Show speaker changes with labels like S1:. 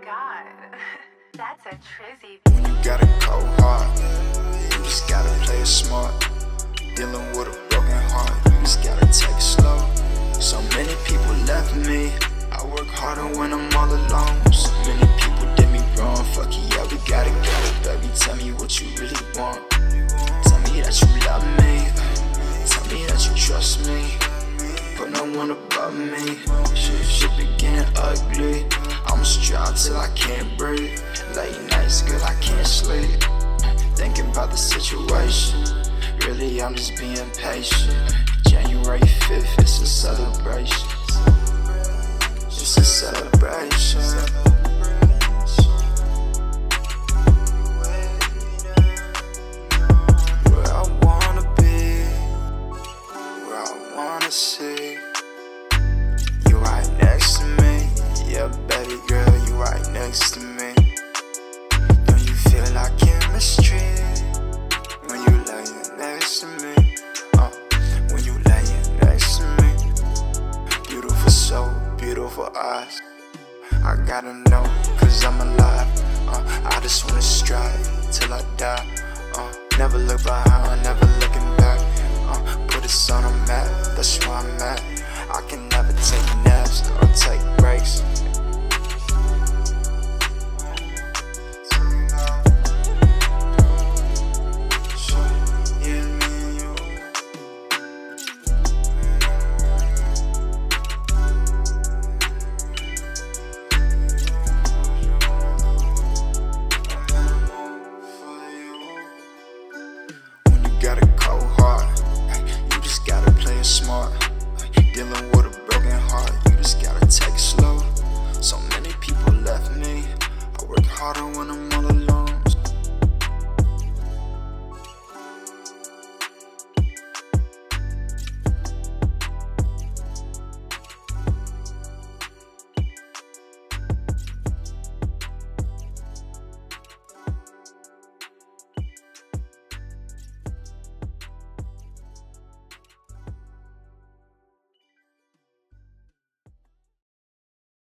S1: god. That's a trizzy.
S2: When you got a cold heart, you just gotta play it smart. Dealing with a broken heart, you just gotta take it slow. So many people left me. I work harder when I'm all alone. So many people did me wrong. Fuck it, yeah, we gotta go. Baby, tell me what you really want. Tell me that you love me. Tell me that you trust me. Put no one above me. Shit, shit beginning ugly. I'ma strive till I can't breathe. Late nights, girl, I can't sleep. Thinking about the situation. Really, I'm just being patient. January 5th, it's a celebration. It's a celebration. Where I wanna be, where I wanna see. Beautiful eyes. I gotta know, cause I'm alive. Uh, I just wanna strive till I die. Uh, never look behind, never looking back. Uh, put us on a map, that's where I'm at. I can never take naps or take got a cold